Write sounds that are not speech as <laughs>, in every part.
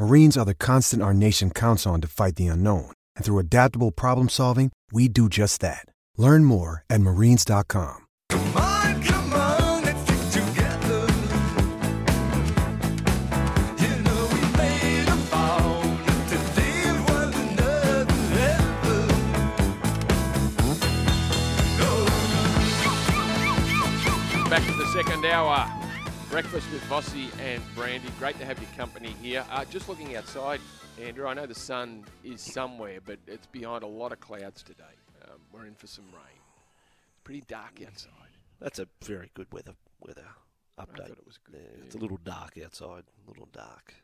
Marines are the constant our nation counts on to fight the unknown. And through adaptable problem solving, we do just that. Learn more at marines.com. Come on, come on, let's stick together. You know we made a vow not to leave one another ever. Back to the second hour. Breakfast with Vossy and Brandy. Great to have your company here. Uh, just looking outside, Andrew, I know the sun is somewhere, but it's behind a lot of clouds today. Um, we're in for some rain. It's Pretty dark outside. That's a very good weather weather update. thought it was good, Yeah, It's a little dark outside. A little dark.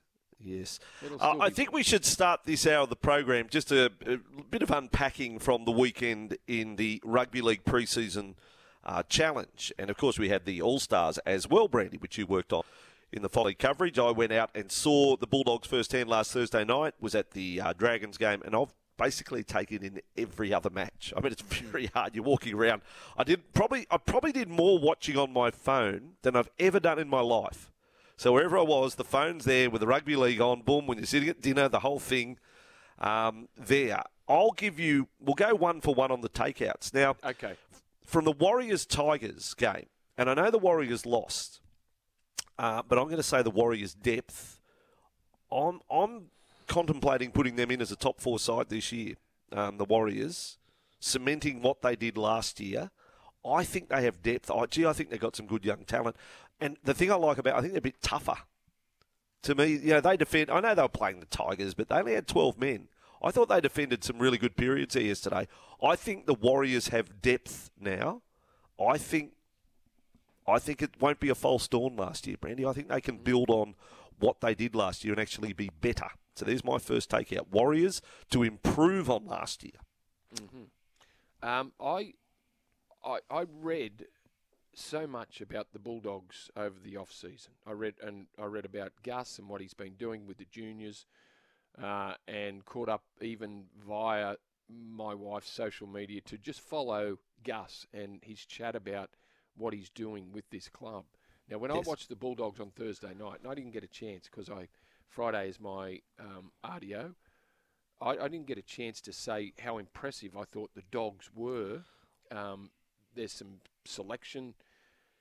Yes. Uh, I think we should start this hour of the program just a, a bit of unpacking from the weekend in the Rugby League preseason uh, challenge. And of course, we had the All Stars as well, Brandy, which you worked on in the folly coverage. I went out and saw the Bulldogs firsthand last Thursday night, was at the uh, Dragons game, and I've basically taken in every other match. I mean, it's <laughs> very hard. You're walking around. I did probably, I probably did more watching on my phone than I've ever done in my life. So wherever I was, the phone's there with the rugby league on. Boom, when you're sitting at dinner, the whole thing um, there. I'll give you. We'll go one for one on the takeouts now. Okay. From the Warriors Tigers game, and I know the Warriors lost, uh, but I'm going to say the Warriors' depth. I'm I'm contemplating putting them in as a top four side this year. Um, the Warriors cementing what they did last year. I think they have depth. I, gee, I think they've got some good young talent. And the thing I like about, I think they're a bit tougher. To me, you know, they defend. I know they were playing the Tigers, but they only had 12 men. I thought they defended some really good periods there yesterday. I think the Warriors have depth now. I think, I think it won't be a false dawn last year, Brandy. I think they can build on what they did last year and actually be better. So there's my first takeout. Warriors to improve on last year. Um, I, I, I read so much about the Bulldogs over the off season. I read and I read about Gus and what he's been doing with the juniors, uh, caught up even via my wife's social media to just follow Gus and his chat about what he's doing with this club. Now, when Yes. I watched the Bulldogs on Thursday night, and I didn't get a chance because I Friday is my um, RDO. I, I didn't get a chance to say how impressive I thought the dogs were. Um, there's some selection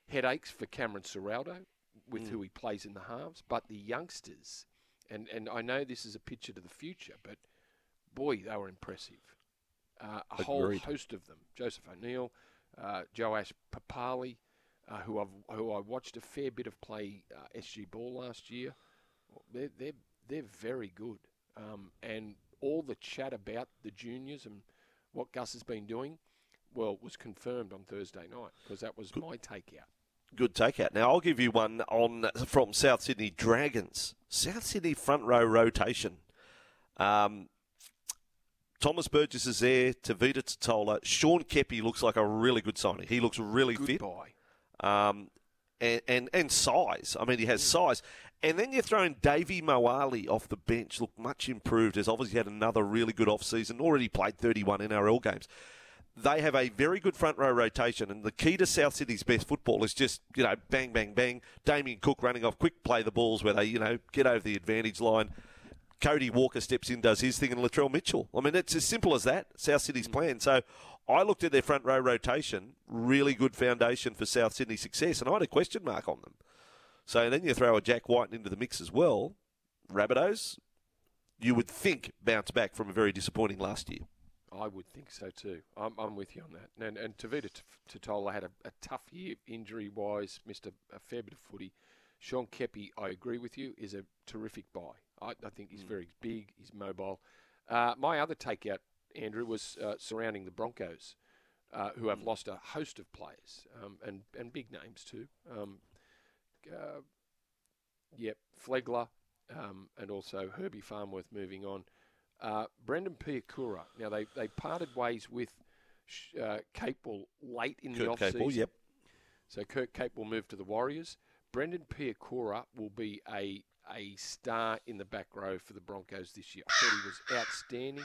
headaches for Cameron Ciraldo with who he plays in the halves, but the youngsters, and, and I know this is a picture to the future, but boy, they were impressive. Uh, a whole host of them: Joseph O'Neill, uh, Joash Papalii, uh, who I've who I watched a fair bit of play uh, SG ball last year. They're they're they're very good, um, and all the chat about the juniors and what Gus has been doing, well, was confirmed on Thursday night because that was my takeout. Good takeout. Now I'll give you one on from South Sydney Dragons. South Sydney front row rotation. Um, Thomas Burgess is there. Tevita Tatola. Sean Keppie looks like a really good signing. He looks really fit. Goodbye. Um, and, and and size. I mean, he has size. And then you're throwing Davvy Moale off the bench. Look much improved. Has obviously had another really good off season. Already played 31 NRL games. They have a very good front row rotation, and the key to South Sydney's best football is just you know bang bang bang. Damien Cook running off, quick play the balls where they you know get over the advantage line. Cody Walker steps in, does his thing, and Latrell Mitchell. I mean, it's as simple as that. South Sydney's mm. plan. So I looked at their front row rotation, really good foundation for South Sydney success, and I had a question mark on them. So then you throw a Jack White into the mix as well. Rabbitohs, you would think bounce back from a very disappointing last year. I would think so too. I'm, I'm with you on that. And, and Tevita Tatola had a, a tough year injury wise, missed a, a fair bit of footy. Sean Keppie, I agree with you, is a terrific buy. I, I think he's very big, he's mobile. Uh, my other takeout, Andrew, was uh, surrounding the Broncos, uh, who have lost a host of players um, and, and big names too. Um, uh, yep, Flegler um, and also Herbie Farnworth moving on. Uh, Brendan Piakura. Now they, they parted ways with uh, Capewell late in the Kurt off Capewell, season. yep. So Kurt Capewell move to the Warriors. Brendan Piakura will be a a star in the back row for the Broncos this year. I thought he was outstanding.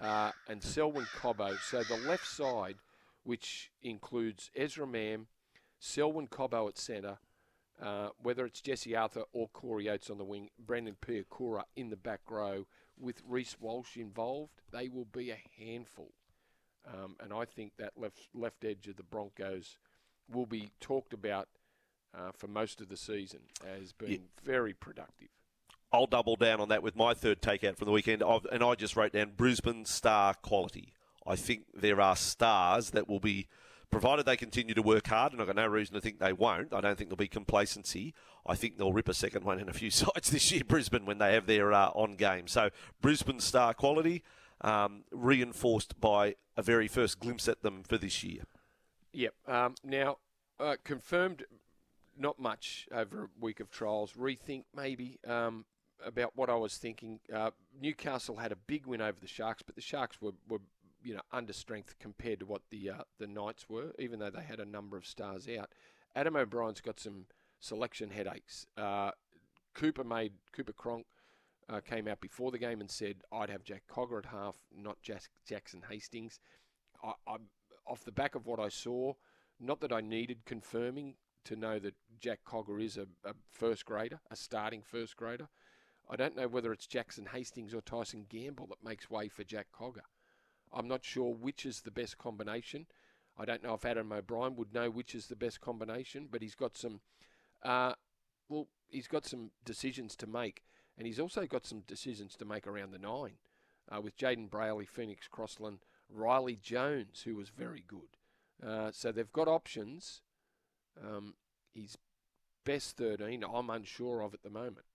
Uh, and Selwyn Cobbo. So the left side, which includes Ezra Mam, Selwyn Cobbo at centre, uh, whether it's Jesse Arthars or Corey Oates on the wing, Brendan Piakura in the back row with Reece Walsh involved, they will be a handful. Um, and I think that left left edge of the Broncos will be talked about uh, for most of the season as being very productive. I'll double down on that with my third takeout from the weekend, I've, and I just wrote down Brisbane star quality. I think there are stars that will be, provided they continue to work hard, and I've got no reason to think they won't. I don't think there'll be complacency. I think they'll rip a second one in a few <laughs> sides this year, Brisbane, when they have their uh, on game. So Brisbane star quality, um, reinforced by a very first glimpse at them for this year. Yep. Um, now, uh, confirmed, not much over a week of trials. Rethink maybe um, about what I was thinking. Uh, Newcastle had a big win over the Sharks, but the Sharks were, were you know under strength compared to what the uh, the Knights were, even though they had a number of stars out. Adam O'Brien's got some selection headaches. Uh, Cooper made Cooper Cronk uh, came out before the game and said I'd have Jack Cogger at half, not Jack- Jackson Hastings. I, I'm off the back of what I saw. Not that I needed confirming to know that Jack Cogger is a, a first grader, a starting first grader. I don't know whether it's Jackson Hastings or Tyson Gamble that makes way for Jack Cogger. I'm not sure which is the best combination. I don't know if Adam O'Brien would know which is the best combination, but he's got some, uh, well, he's got some decisions to make, and he's also got some decisions to make around the nine, uh, with Jayden Brailey, Phoenix Crossland, Riley Jones, who was very good. Uh, so they've got options. Um, he's best 13. I'm unsure of at the moment.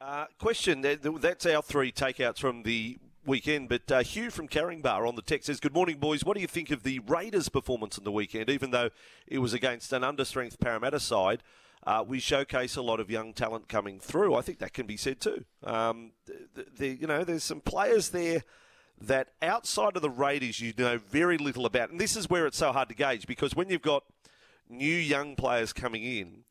Uh, question: that- That's our three takeouts from the weekend. But uh, Hugh from Caringbah on the text says, "Good morning, boys. What do you think of the Raiders' performance on the weekend? Even though it was against an understrength Parramatta side, uh, we showcase a lot of young talent coming through. I think that can be said too. Um, the, the, you know, there's some players there." That outside of the Raiders, you know very little about, and this is where it's so hard to gauge because when you've got new young players coming in,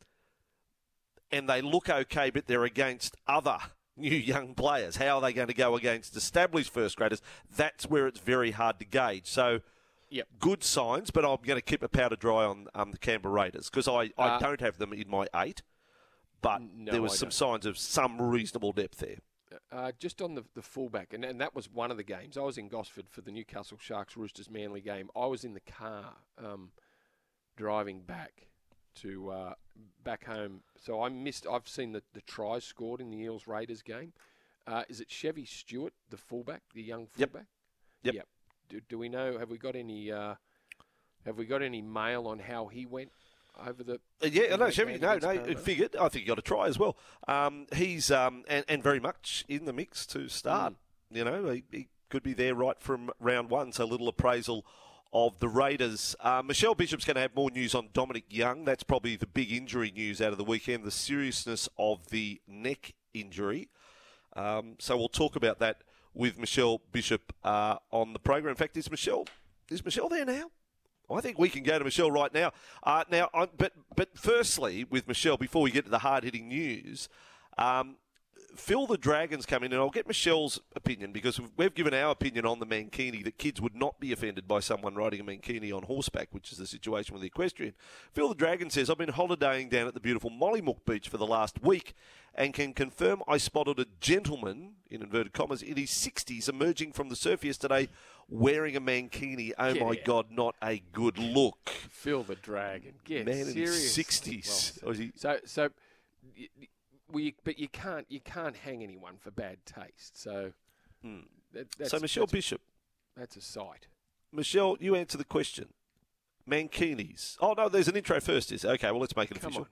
and they look okay, but they're against other new young players. How are they going to go against established first graders? That's where it's very hard to gauge. So, Yep. good signs, but I'm going to keep a powder dry on um, the Canberra Raiders because I, I Uh, don't have them in my eight, but No, there was I some don't. signs of some reasonable depth there. Uh, just on the, the fullback, and, and that was one of the games. I was in Gosford for the Newcastle Sharks Roosters Manly game. I was in the car um, driving back to uh, back home, so I missed. I've seen the, the tries scored in the Eels Raiders game. Uh, is it Chevy Stewart, the fullback, the young Yep. fullback? Yep. Do, do we know? Have we got any? Uh, have we got any mail on how he went over the? Uh, yeah, no, Chevy, no, no, it figured. I think he got a try as well. Um, he's um, and, and very much in the mix to start. Mm. You know, he, he could be there right from round one. So a little appraisal of the Raiders. Uh, Michelle Bishop's going to have more news on Dominic Young. That's probably the big injury news out of the weekend. The seriousness of the neck injury. Um, so we'll talk about that with Michelle Bishop uh, on the program. In fact, is Michelle is Michelle there now? I think we can go to Michelle right now. Uh, now, but but firstly, with Michelle, before we get to the hard hitting news, um, Phil the Dragons come in, and I'll get Michelle's opinion because we've- given our opinion on the Mankini that kids would not be offended by someone riding a Mankini on horseback, which is the situation with the equestrian. Phil the Dragon says, I've been holidaying down at the beautiful Mollymook Beach for the last week and can confirm I spotted a gentleman, in inverted commas, in his 60s emerging from the surf yesterday wearing a Mankini. Oh my. God, not a good look. Phil the Dragon. Get Man in his 60s. Well, he- So so, y- y- we but you can't you can't hang anyone for bad taste. So that, that's, Hmm. so Michelle that's- Bishop, That's a sight. Michelle, you answer the question. Mankinis. Oh no, there's an intro first. Is okay. Well, let's make it Come official.